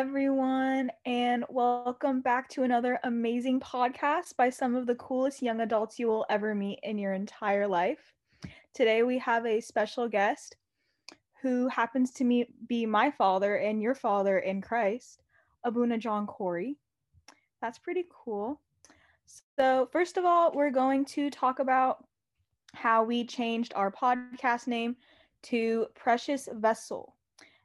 everyone, and welcome back to another amazing podcast by some of the coolest young adults you will ever meet in your entire life. Today, we have a special guest who happens to me, be my father and your father in Christ, Abuna John Corey. That's pretty cool. So, first of all, we're going to talk about how we changed our podcast name to Precious Vessel.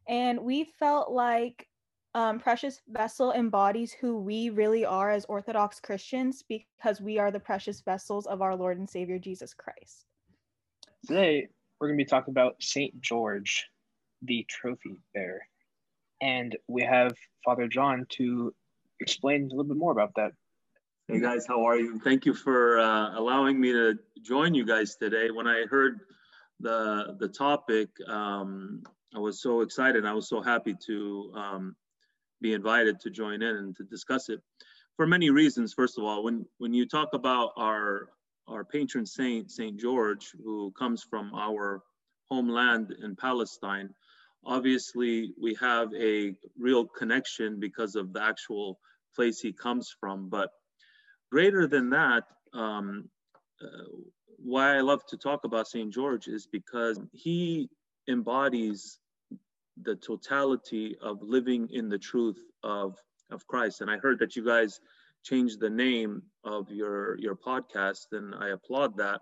And we felt like um, Precious Vessel embodies who we really are as Orthodox Christians because we are the precious vessels of our Lord and Savior Jesus Christ. Today, we're going to be talking about St. George, the trophy bearer. And we have Father John to explain a little bit more about that. Hey guys, how are you? Thank you for uh, allowing me to join you guys today. When I heard the the topic, um, I was so excited. I was so happy to um, be invited to join in and to discuss it for many reasons. First of all, when when you talk about our our patron saint, Saint George, who comes from our homeland in Palestine, obviously we have a real connection because of the actual place he comes from. But greater than that, um, uh, why I love to talk about St. George is because he embodies the totality of living in the truth of, of Christ. And I heard that you guys changed the name of your, your podcast, and I applaud that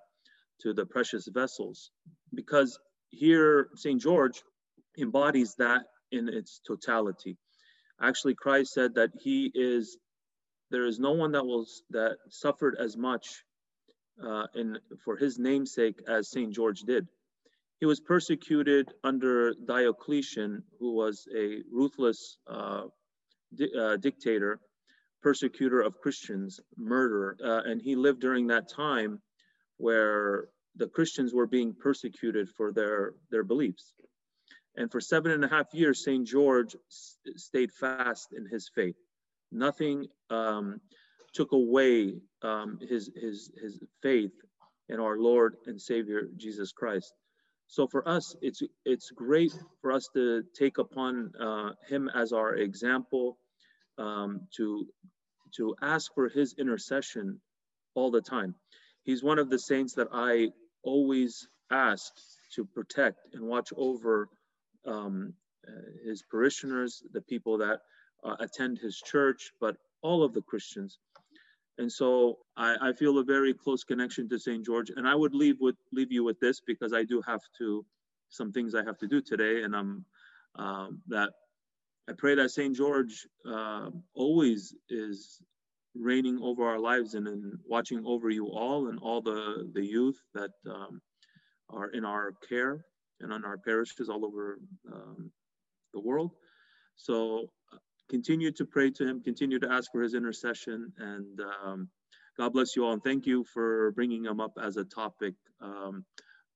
to the precious vessels because here St. George embodies that in its totality. Actually, Christ said that he is, there is no one that was that suffered as much uh, in for his namesake as St. George did. He was persecuted under Diocletian, who was a ruthless uh, di- uh, dictator, persecutor of Christians, murderer, uh, and he lived during that time where the Christians were being persecuted for their, their beliefs. And for seven and a half years, St. George stayed fast in his faith. Nothing um, took away um, his, his, his faith in our Lord and Savior Jesus Christ. So for us, it's it's great for us to take upon uh, him as our example, um, to to ask for his intercession all the time. He's one of the saints that I always ask to protect and watch over um, his parishioners, the people that uh, attend his church, but all of the Christians. And so I, I, feel a very close connection to St. George. And I would leave with leave you with this because I do have to some things I have to do today, and I'm um, that I pray that St. George uh, always is reigning over our lives and, and watching over you all and all the the youth that um, are in our care and on our parishes all over um, the world. So continue to pray to him, continue to ask for his intercession, and um, God bless you all. And thank you for bringing him up as a topic um,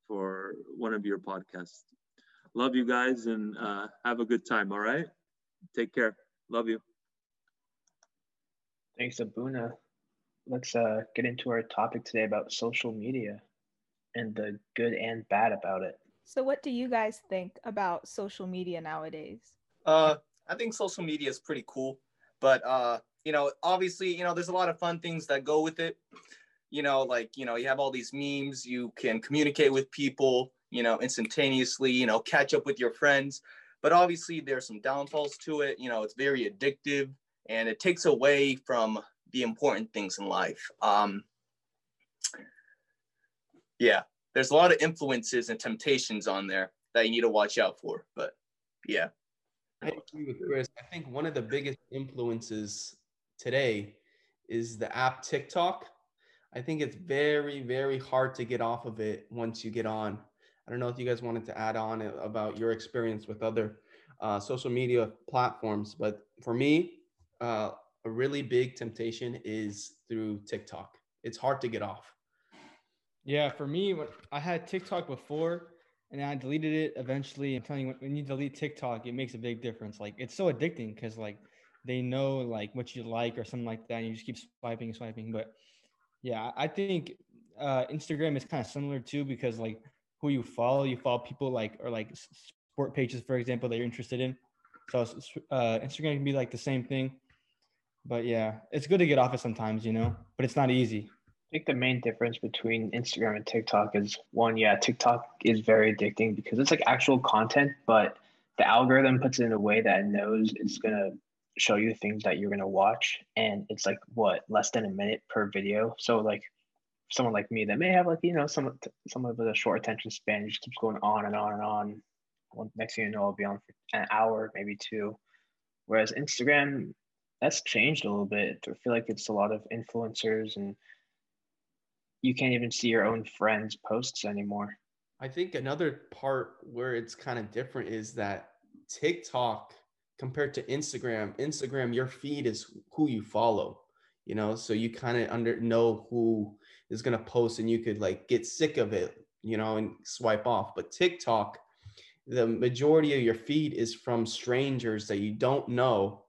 for one of your podcasts. Love you guys and uh, have a good time. All right. Take care. Love you. Thanks, Abuna. Let's uh, get into our topic today about social media and the good and bad about it. So, what do you guys think about social media nowadays? Uh, I think social media is pretty cool, but uh, you know, obviously, you know, there's a lot of fun things that go with it. You know, like you know, you have all these memes. You can communicate with people, you know, instantaneously. You know, catch up with your friends. But obviously, there's some downfalls to it. You know, it's very addictive, and it takes away from the important things in life. Um, yeah, there's a lot of influences and temptations on there that you need to watch out for. But yeah. I agree with Chris. I think one of the biggest influences today is the app TikTok. I think it's very, very hard to get off of it once you get on. I don't know if you guys wanted to add on about your experience with other uh, social media platforms, but for me, uh, a really big temptation is through TikTok. It's hard to get off. Yeah, for me, I had TikTok before and I deleted it eventually. I'm telling you, when you delete TikTok, it makes a big difference. Like it's so addicting because like they know like what you like or something like that, and you just keep swiping and swiping. But yeah, I think uh, Instagram is kind of similar too because like who you follow, you follow people like or like sport pages, for example, that you're interested in. So uh, Instagram can be like the same thing. But yeah, it's good to get off it sometimes, you know, but it's not easy. I think the main difference between Instagram and TikTok is one, yeah, TikTok is very addicting because it's like actual content, but the algorithm puts it in a way that it knows it's gonna show you things that you're gonna watch, and it's like what less than a minute per video. So like someone like me that may have like you know some some of the short attention span just keeps going on and on and on. Well, next thing you know, I'll be on for an hour, maybe two. Whereas Instagram, that's changed a little bit. I feel like it's a lot of influencers and you can't even see your own friends' posts anymore. I think another part where it's kind of different is that TikTok compared to Instagram, Instagram, your feed is who you follow, you know, so you kind of under know who is going to post and you could like get sick of it, you know, and swipe off. But TikTok, the majority of your feed is from strangers that you don't know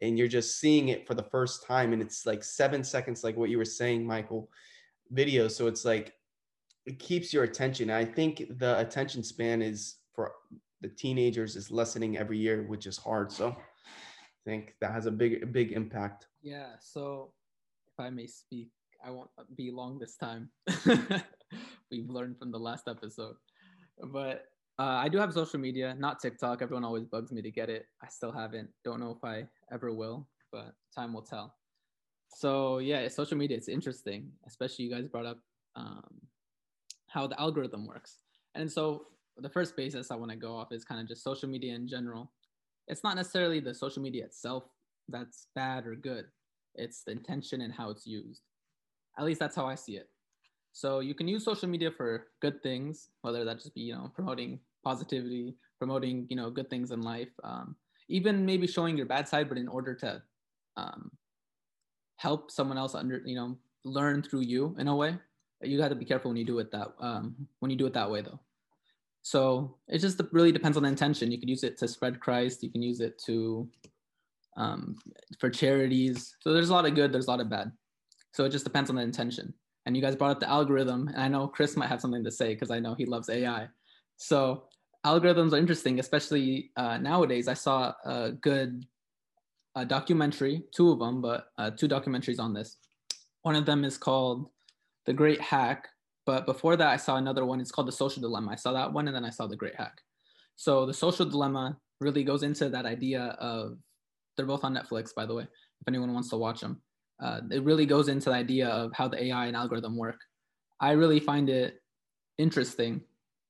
and you're just seeing it for the first time and it's like 7 seconds like what you were saying, Michael, video. So it's like it keeps your attention. I think the attention span is for the teenagers is lessening every year, which is hard. So I think that has a big, big impact. Yeah. So if I may speak, I won't be long this time. We've learned from the last episode, but uh, I do have social media, not TikTok. Everyone always bugs me to get it. I still haven't. Don't know if I ever will, but time will tell. So yeah, social media. It's interesting, especially you guys brought up um, how the algorithm works. And so the first basis I want to go off is kind of just social media in general. It's not necessarily the social media itself that's bad or good. It's the intention and how it's used. At least that's how I see it. So you can use social media for good things, whether that just be you know promoting positivity, promoting you know good things in life, um, even maybe showing your bad side, but in order to um, help someone else under you know learn through you in a way you got to be careful when you do it that um, when you do it that way though. So it just really depends on the intention. You can use it to spread christ. You can use it to um, for charities. So there's a lot of good there's a lot of bad. So it just depends on the intention. And you guys brought up the algorithm and i know chris might have something to say because i know he loves ai so algorithms are interesting especially uh, nowadays. I saw a good a documentary two of them but uh, two documentaries on this one of them is called the Great Hack. But before that, I saw another one. It's called The Social Dilemma. I saw that one and then I saw The Great Hack. So The Social Dilemma really goes into that idea of, they're both on Netflix, by the way, if anyone wants to watch them. Uh, it really goes into the idea of how the AI and algorithm work. I really find it interesting,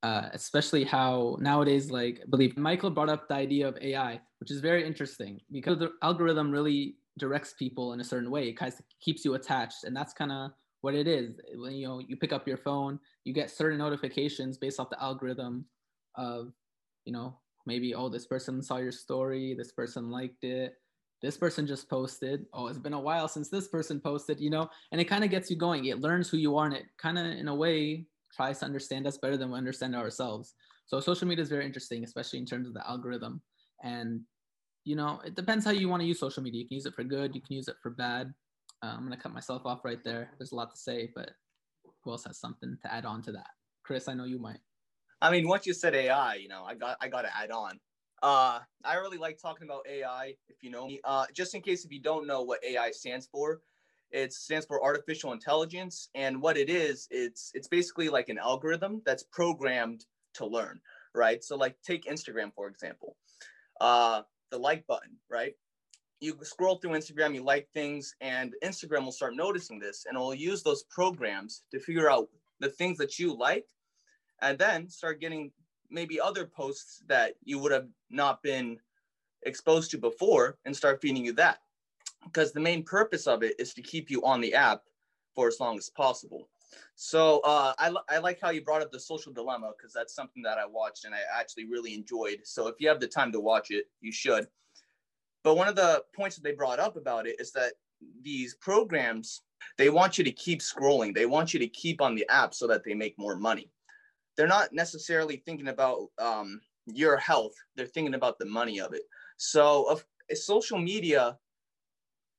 uh, especially how nowadays, like I believe Michael brought up the idea of AI, which is very interesting because the algorithm really directs people in a certain way. It kind of keeps you attached, and that's kind of what it is. When you know you pick up your phone, you get certain notifications based off the algorithm of, you know, maybe oh this person saw your story, this person liked it, this person just posted. Oh, it's been a while since this person posted, you know, and it kind of gets you going. It learns who you are, and it kind of in a way tries to understand us better than we understand ourselves. So social media is very interesting, especially in terms of the algorithm. And you know, it depends how you want to use social media. You can use it for good, you can use it for bad. Uh, I'm gonna cut myself off right there. There's a lot to say, but who else has something to add on to that? Chris, I know you might. I mean, once you said AI, you know, I got I got to add on. Uh, I really like talking about AI. If you know me, uh, just in case if you don't know what AI stands for, it stands for artificial intelligence, and what it is, it's it's basically like an algorithm that's programmed to learn, right? So, like, take Instagram for example. Uh, the like button, right? you scroll through Instagram, you like things, and Instagram will start noticing this and it will use those programs to figure out the things that you like and then start getting maybe other posts that you would have not been exposed to before and start feeding you that. Because the main purpose of it is to keep you on the app for as long as possible. So uh, I, I like how you brought up the social dilemma because that's something that I watched and I actually really enjoyed. So if you have the time to watch it, you should. But one of the points that they brought up about it is that these programs, they want you to keep scrolling. They want you to keep on the app so that they make more money. They're not necessarily thinking about um, your health. They're thinking about the money of it. So of social media,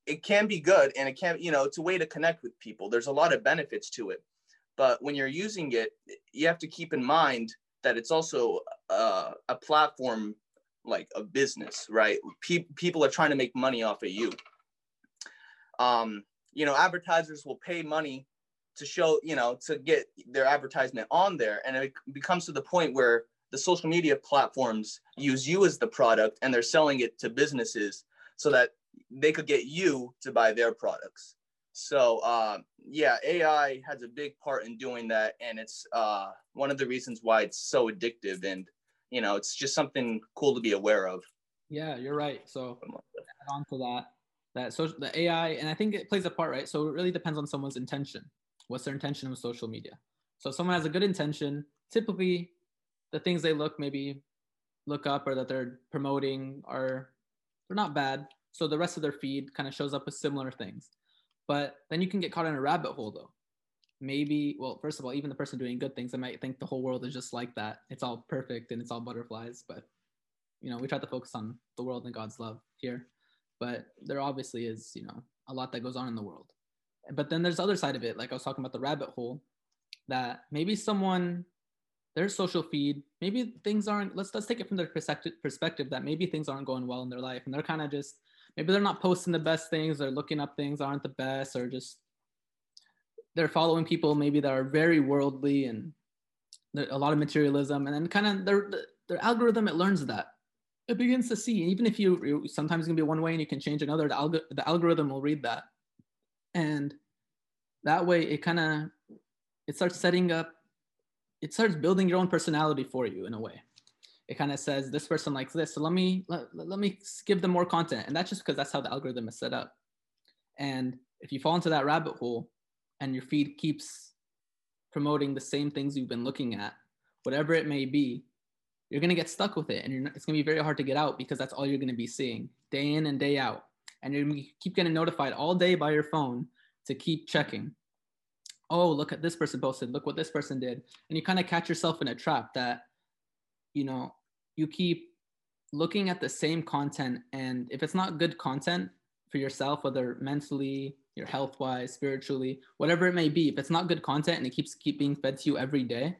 it can be good and it can, you know, it's a way to connect with people. There's a lot of benefits to it. But when you're using it, you have to keep in mind that it's also uh, a platform like a business, right? Pe- people are trying to make money off of you. Um, you know, advertisers will pay money to show, you know, to get their advertisement on there. And it becomes to the point where the social media platforms use you as the product and they're selling it to businesses so that they could get you to buy their products. So uh, yeah, AI has a big part in doing that, and it's uh, one of the reasons why it's so addictive. And you know, it's just something cool to be aware of. Yeah, you're right. So add on to that, that social the AI, and I think it plays a part, right? So it really depends on someone's intention. What's their intention with social media? So if someone has a good intention, typically the things they look maybe look up or that they're promoting are they're not bad. So the rest of their feed kind of shows up with similar things. But then you can get caught in a rabbit hole though. Maybe, well, first of all, even the person doing good things, they might think the whole world is just like that. It's all perfect and it's all butterflies. But you know, we try to focus on the world and God's love here. But there obviously is, you know, a lot that goes on in the world. But then there's the other side of it, like I was talking about the rabbit hole, that maybe someone their social feed maybe things aren't let's let's take it from their perspective perspective that maybe things aren't going well in their life and they're kind of just maybe they're not posting the best things or looking up things aren't the best or just they're following people maybe that are very worldly and a lot of materialism and then kind of their their algorithm it learns that. It begins to see even if you sometimes gonna be one way and you can change another the, alg- the algorithm will read that. And that way it kind of it starts setting up it starts building your own personality for you in a way it kind of says this person likes this so let me let, let me give them more content. And that's just because that's how the algorithm is set up. And if you fall into that rabbit hole and your feed keeps promoting the same things you've been looking at whatever it may be you're going to get stuck with it and not, it's going to be very hard to get out because that's all you're going to be seeing day in and day out. And you're going to keep getting notified all day by your phone to keep checking. Oh look at this person posted look what this person did. And you kind of catch yourself in a trap that you know you keep looking at the same content and if it's not good content for yourself whether mentally your health wise spiritually whatever it may be if it's not good content and it keeps keep being fed to you every day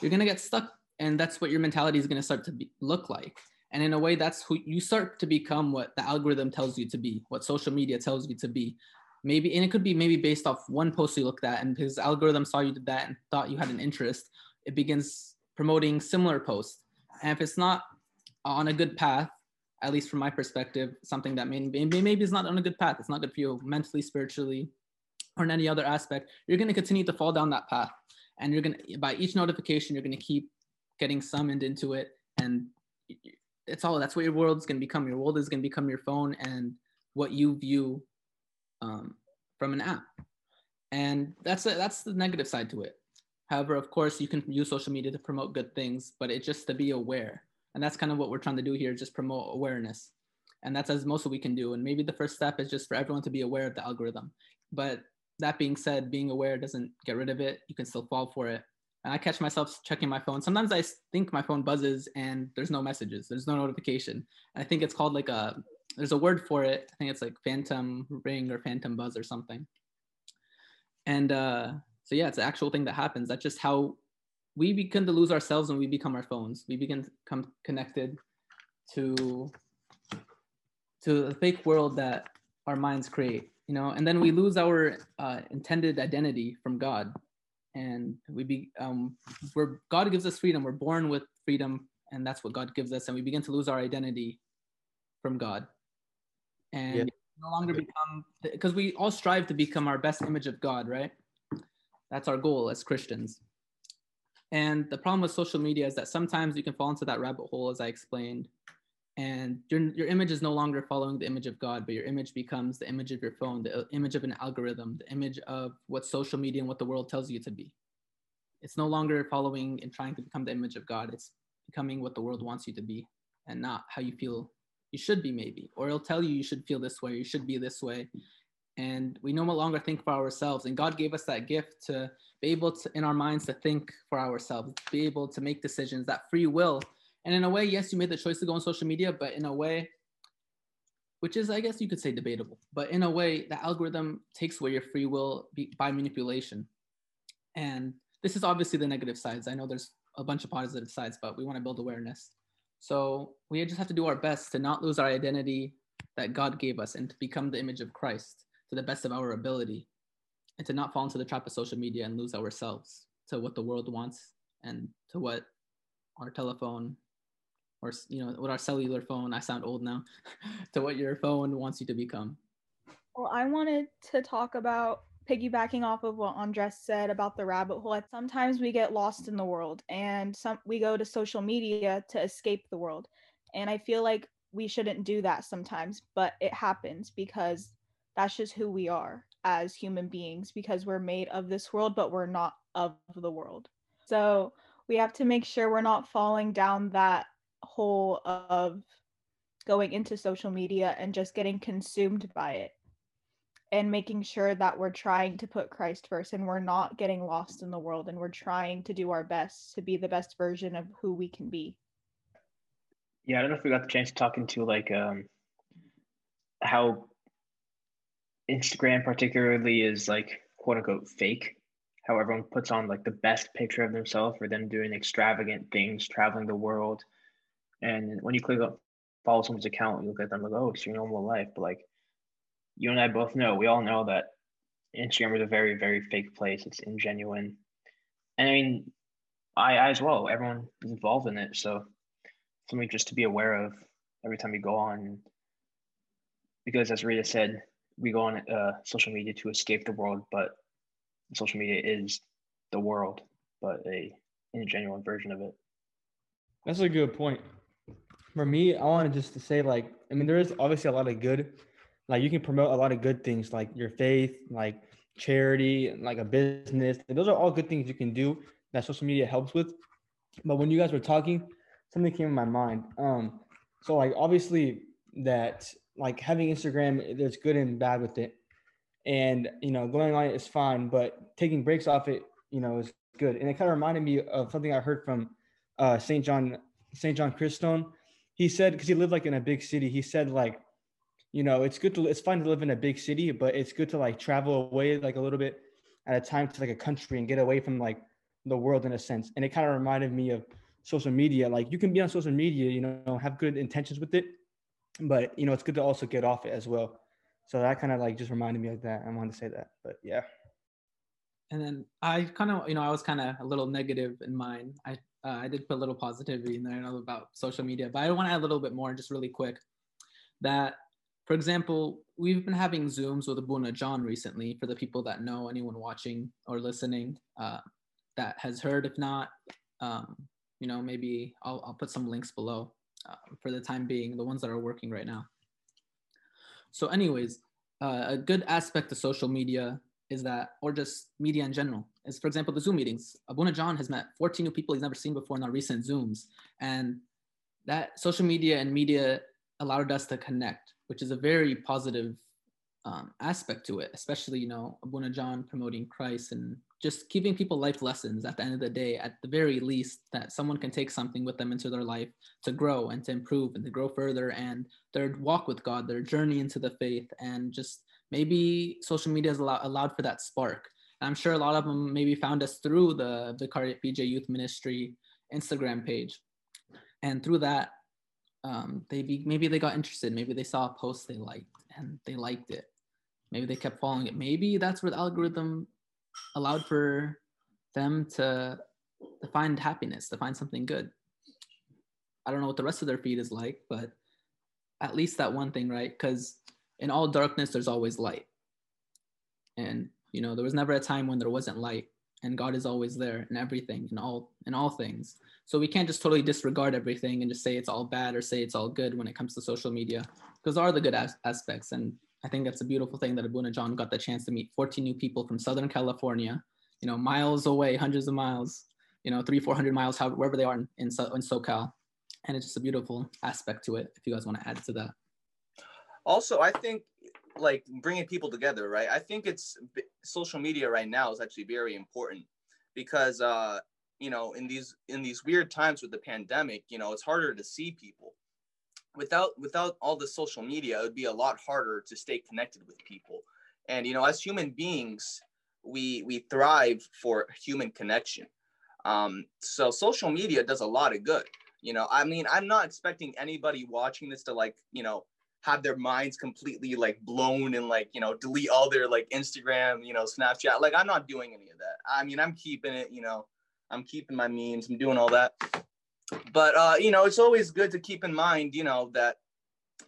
you're going to get stuck and that's what your mentality is going to start to be, look like. And in a way that's who you start to become what the algorithm tells you to be what social media tells you to be. Maybe and it could be maybe based off one post you looked at and his algorithm saw you did that and thought you had an interest it begins promoting similar posts and if it's not on a good path at least from my perspective something that maybe maybe is not on a good path it's not good for you mentally spiritually or in any other aspect you're going to continue to fall down that path and you're going to by each notification you're going to keep getting summoned into it and it's all that's what your world's going to become your world is going to become your phone and what you view um, from an app. And that's a, that's the negative side to it. However, of course, you can use social media to promote good things, but it's just to be aware. And that's kind of what we're trying to do here, just promote awareness. And that's as most we can do. And maybe the first step is just for everyone to be aware of the algorithm. But that being said, being aware doesn't get rid of it. You can still fall for it. And I catch myself checking my phone. Sometimes I think my phone buzzes and there's no messages, there's no notification. I think it's called like a there's a word for it. I think it's like phantom ring or phantom buzz or something. And uh, so yeah, it's an actual thing that happens. That's just how we begin to lose ourselves when we become our phones. We begin to come connected to to the fake world that our minds create, you know, and then we lose our uh, intended identity from God. And we be um, we're God gives us freedom. We're born with freedom, and that's what God gives us. And we begin to lose our identity from God and yeah. no longer become because we all strive to become our best image of God, right? That's our goal as Christians. And the problem with social media is that sometimes you can fall into that rabbit hole, as I explained, and your, your image is no longer following the image of God, but your image becomes the image of your phone, the uh, image of an algorithm, the image of what social media and what the world tells you to be. It's no longer following and trying to become the image of God. It's becoming what the world wants you to be and not how you feel you should be maybe or it'll tell you you should feel this way you should be this way and we no longer think for ourselves. And god gave us that gift to be able to in our minds to think for ourselves be able to make decisions that free will. And in a way yes you made the choice to go on social media but in a way which is i guess you could say debatable. But in a way the algorithm takes away your free will by manipulation. And this is obviously the negative sides. I know there's a bunch of positive sides but we want to build awareness. So we just have to do our best to not lose our identity that God gave us and to become the image of Christ to the best of our ability and to not fall into the trap of social media and lose ourselves to what the world wants and to what our telephone or you know what our cellular phone i sound old now to what your phone wants you to become. Well i wanted to talk about piggybacking off of what andres said about the rabbit hole. Sometimes we get lost in the world and some we go to social media to escape the world. And i feel like we shouldn't do that sometimes but it happens because that's just who we are as human beings because we're made of this world but we're not of the world so we have to make sure we're not falling down that hole of going into social media and just getting consumed by it and making sure that we're trying to put Christ first and we're not getting lost in the world and we're trying to do our best to be the best version of who we can be. Yeah, I don't know if we got the chance to talk into like um how Instagram particularly is like quote unquote fake. How everyone puts on like the best picture of themselves or them doing extravagant things, traveling the world, and when you click on follow someone's account, you look at them like, oh, it's your normal life. But like you and I both know, we all know that Instagram is a very, very fake place. It's ingenuine. And I mean, I, I as well, everyone is involved in it. So something just to be aware of every time you go on. Because as Rita said, we go on uh, social media to escape the world, but social media is the world, but a ingenuine version of it. That's a good point for me, I wanted just to say like, I mean, there is obviously a lot of good, like you can promote a lot of good things like your faith, like charity, like a business. Those are all good things you can do that social media helps with. But when you guys were talking, something came in my mind. Um, so like obviously that like having Instagram, there's good and bad with it. And you know, going on it is fine, but taking breaks off it, you know, is good. And it kind of reminded me of something I heard from uh, St. John St. John Chrysostom he said because he lived like in a big city he said like you know it's good to it's fine to live in a big city but it's good to like travel away like a little bit at a time to like a country and get away from like the world in a sense and it kind of reminded me of social media like you can be on social media you know have good intentions with it but you know it's good to also get off it as well so that kind of like just reminded me of that i wanted to say that but yeah and then i kind of you know i was kind of a little negative in mine i uh, I did put a little positivity in there about social media, but I want to add a little bit more, just really quick. That, for example, we've been having Zooms with Abuna John recently. For the people that know, anyone watching or listening uh, that has heard, if not, um, you know, maybe I'll, I'll put some links below uh, for the time being, the ones that are working right now. So, anyways, uh, a good aspect of social media is that, or just media in general, is for example, the Zoom meetings. Abuna John has met 14 new people he's never seen before in our recent Zooms. And that social media and media allowed us to connect, which is a very positive um, aspect to it, especially, you know, Abuna John promoting Christ and just giving people life lessons at the end of the day, at the very least, that someone can take something with them into their life to grow and to improve and to grow further and their walk with God, their journey into the faith, and just maybe social media has allow, allowed for that spark. I'm sure a lot of them maybe found us through the Vicariate PJ Youth Ministry Instagram page. And through that, um, they be, maybe they got interested. Maybe they saw a post they liked and they liked it. Maybe they kept following it. Maybe that's where the algorithm allowed for them to, to find happiness, to find something good. I don't know what the rest of their feed is like, but at least that one thing, right? Because in all darkness, there's always light. And, you know, there was never a time when there wasn't light and God is always there in everything, in all, in all things. So we can't just totally disregard everything and just say it's all bad or say it's all good when it comes to social media, because there are the good as- aspects. And I think that's a beautiful thing that Abuna John got the chance to meet 14 new people from Southern California, you know, miles away, hundreds of miles, you know, three, 400 miles, however, wherever they are in, in, in SoCal. And it's just a beautiful aspect to it. If you guys want to add to that also i think like bringing people together right i think it's social media right now is actually very important because uh you know in these in these weird times with the pandemic you know it's harder to see people without without all the social media it would be a lot harder to stay connected with people and you know as human beings we we thrive for human connection um so social media does a lot of good You know, I mean, I'm not expecting anybody watching this to like, you know, have their minds completely like blown and like, you know, delete all their like Instagram, you know, Snapchat. Like, I'm not doing any of that. I mean, I'm keeping it, you know, I'm keeping my memes, I'm doing all that. But, uh, you know, it's always good to keep in mind, you know, that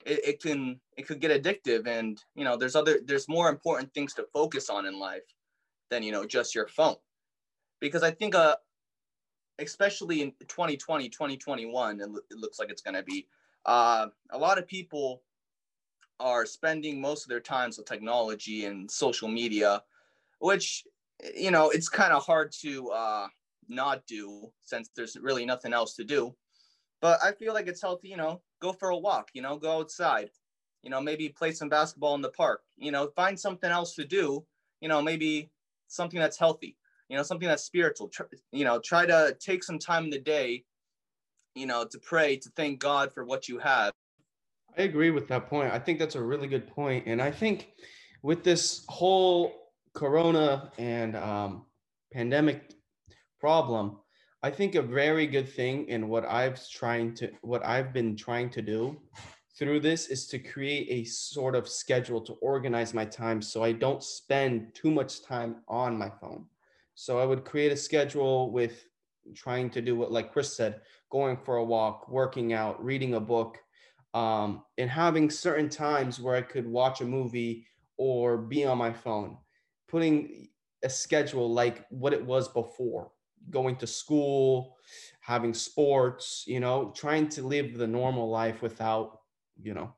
it, it can, it could get addictive and, you know, there's other, there's more important things to focus on in life than, you know, just your phone. Because I think, uh, especially in 2020, 2021, it, it looks like it's going to be. Uh, a lot of people are spending most of their times with technology and social media, which, you know, it's kind of hard to uh, not do since there's really nothing else to do. But I feel like it's healthy, you know, go for a walk, you know, go outside, you know, maybe play some basketball in the park, you know, find something else to do, you know, maybe something that's healthy you know something that's spiritual. You know try to take some time in the day you know to pray to thank god for what you have. I agree with that point. I think that's a really good point. And i think with this whole corona and um, pandemic problem i think a very good thing and what i've trying to what i've been trying to do through this is to create a sort of schedule to organize my time so i don't spend too much time on my phone. So I would create a schedule with trying to do what, like Chris said, going for a walk, working out, reading a book, um, and having certain times where I could watch a movie or be on my phone, putting a schedule like what it was before going to school, having sports, you know, trying to live the normal life without, you know,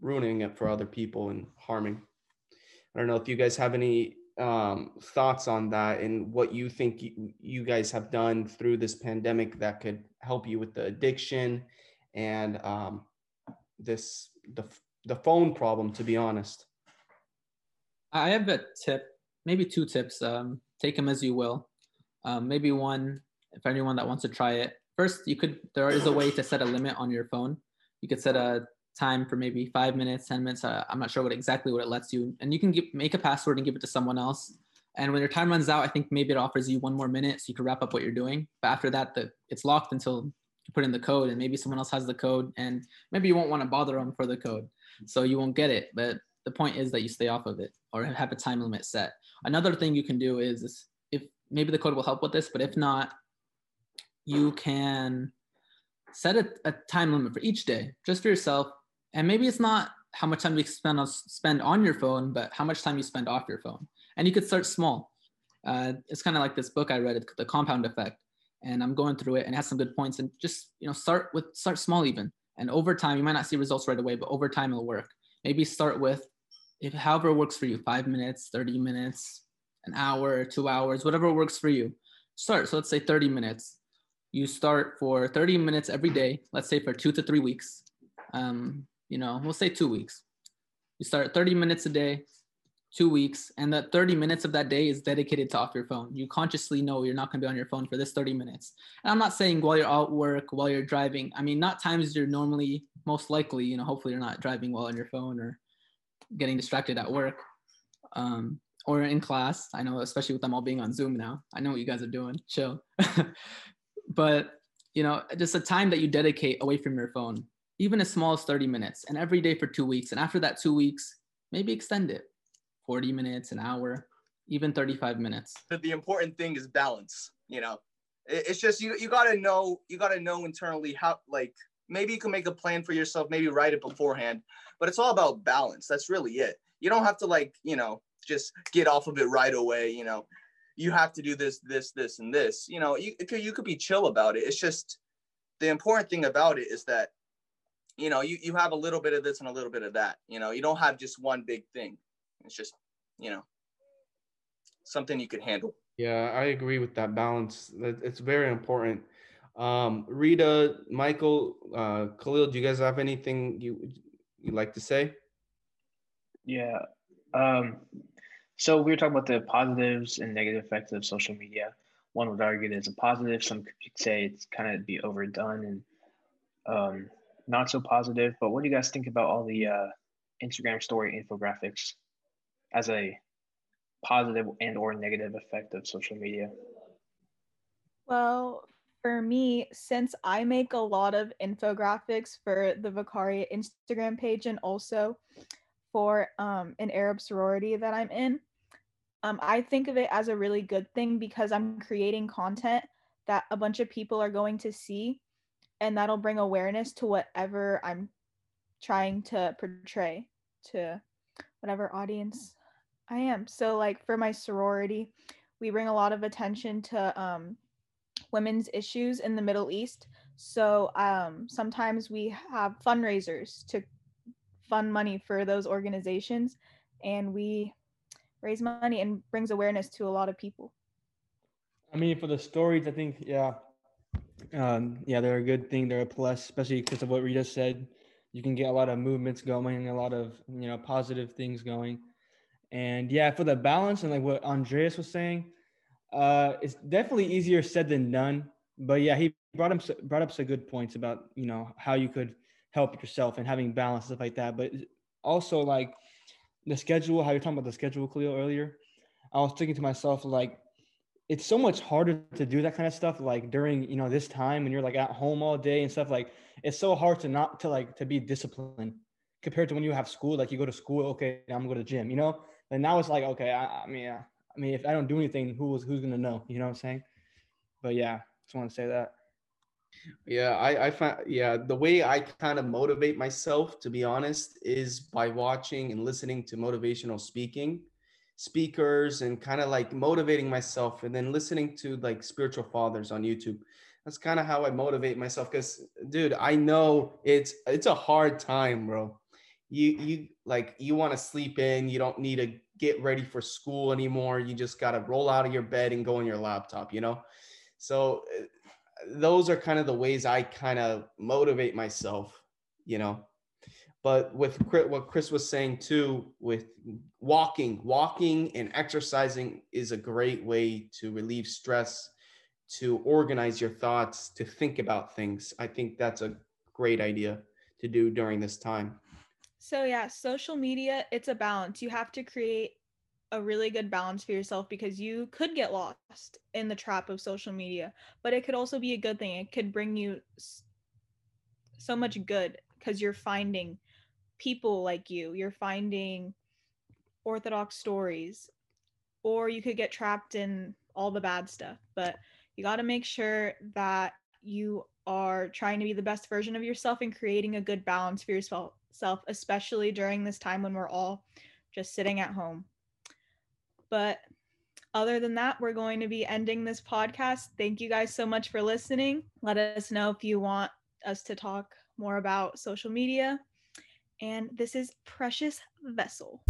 ruining it for other people and harming. I don't know if you guys have any um, thoughts on that and what you think you, you guys have done through this pandemic that could help you with the addiction and um, this the the phone problem. To be honest, I have a tip, maybe two tips. Um, take them as you will. Um, maybe one if anyone that wants to try it. First, you could there is a way to set a limit on your phone. You could set a time for maybe five minutes, 10 minutes. Uh, I'm not sure what exactly what it lets you. And you can give, make a password and give it to someone else. And when your time runs out, I think maybe it offers you one more minute so you can wrap up what you're doing. But after that, the, it's locked until you put in the code and maybe someone else has the code and maybe you won't want to bother them for the code. So you won't get it. But the point is that you stay off of it or have a time limit set. Another thing you can do is maybe the code will help with this, but if not, you can set a, a time limit for each day just for yourself and maybe it's not how much time you spend on spend on your phone, but how much time you spend off your phone. And you could start small. Uh, it's kind of like this book I read, The Compound Effect, and I'm going through it and it has some good points. And just you know, start with start small even, and over time you might not see results right away, but over time it'll work. Maybe start with if however works for you, five minutes, thirty minutes, an hour, two hours, whatever works for you. Start. So let's say 30 minutes. You start for 30 minutes every day. Let's say for two to three weeks. Um, you know, we'll say two weeks. You start 30 minutes a day, two weeks, and that 30 minutes of that day is dedicated to off your phone. You consciously know you're not going to be on your phone for this 30 minutes. And I'm not saying while you're at work, while you're driving. I mean, not times you're normally most likely, you know, hopefully you're not driving while on your phone or getting distracted at work um, or in class. I know, especially with them all being on Zoom now. I know what you guys are doing. Chill. but you know, just a time that you dedicate away from your phone even as small as 30 minutes and every day for two weeks. And after that two weeks, maybe extend it 40 minutes, an hour, even 35 minutes. But the important thing is balance, you know. It's just you you gotta know you gotta know internally how like maybe you can make a plan for yourself, maybe write it beforehand, but it's all about balance. That's really it. You don't have to like, you know, just get off of it right away, you know. You have to do this, this, this, and this. You know, you, you could be chill about it. It's just the important thing about it is that you know, you, you have a little bit of this and a little bit of that. You know, you don't have just one big thing. It's just, you know, something you can handle. Yeah, I agree with that balance. It's very important. Um, Rita, Michael, uh, Khalil, do you guys have anything you you like to say? Yeah. Um, so we were talking about the positives and negative effects of social media. One would argue it's a positive. Some could say it's kind of be overdone and um, not so positive. But what do you guys think about all the uh, Instagram story infographics as a positive and or negative effect of social media? Well, for me, since I make a lot of infographics for the Vicaria Instagram page and also for um, an Arab sorority that I'm in, um, I think of it as a really good thing because I'm creating content that a bunch of people are going to see and that'll bring awareness to whatever I'm trying to portray to whatever audience I am. So like for my sorority, we bring a lot of attention to um, women's issues in the Middle East. So um, sometimes we have fundraisers to fund money for those organizations, and we raise money and brings awareness to a lot of people. I mean, for the stories, I think yeah, um, yeah, they're a good thing. They're a plus, especially because of what rita said. You can get a lot of movements going, a lot of you know positive things going, and yeah, for the balance and like what Andreas was saying, uh, it's definitely easier said than done. But yeah, he brought up brought up some good points about you know how you could help yourself and having balance stuff like that. But also like the schedule, how you're talking about the schedule, Khalil earlier. I was thinking to myself like it's so much harder to do that kind of stuff like during you know this time when you're like at home all day and stuff like it's so hard to not to like to be disciplined compared to when you have school like you go to school okay i'm gonna go to the gym you know and now it's like okay i, I mean i mean if i don't do anything who's who's gonna know you know what i'm saying but yeah just want to say that yeah i i find yeah the way i kind of motivate myself to be honest is by watching and listening to motivational speaking speakers and kind of like motivating myself and then listening to like spiritual fathers on YouTube. That's kind of how I motivate myself cuz dude, I know it's it's a hard time, bro. You you like you want to sleep in, you don't need to get ready for school anymore. You just got to roll out of your bed and go on your laptop, you know? So eh, those are kind of the ways I kind of motivate myself, you know. But with what Chris was saying too, with walking, walking and exercising is a great way to relieve stress, to organize your thoughts, to think about things. I think that's a great idea to do during this time. So yeah, social media, it's a balance. You have to create a really good balance for yourself because you could get lost in the trap of social media, but it could also be a good thing. It could bring you so much good because you're finding people like you. You're finding orthodox stories, or you could get trapped in all the bad stuff. But you got to make sure that you are trying to be the best version of yourself and creating a good balance for yourself, especially during this time when we're all just sitting at home. But other than that, we're going to be ending this podcast. Thank you guys so much for listening. Let us know if you want us to talk more about social media. And this is Precious Vessel.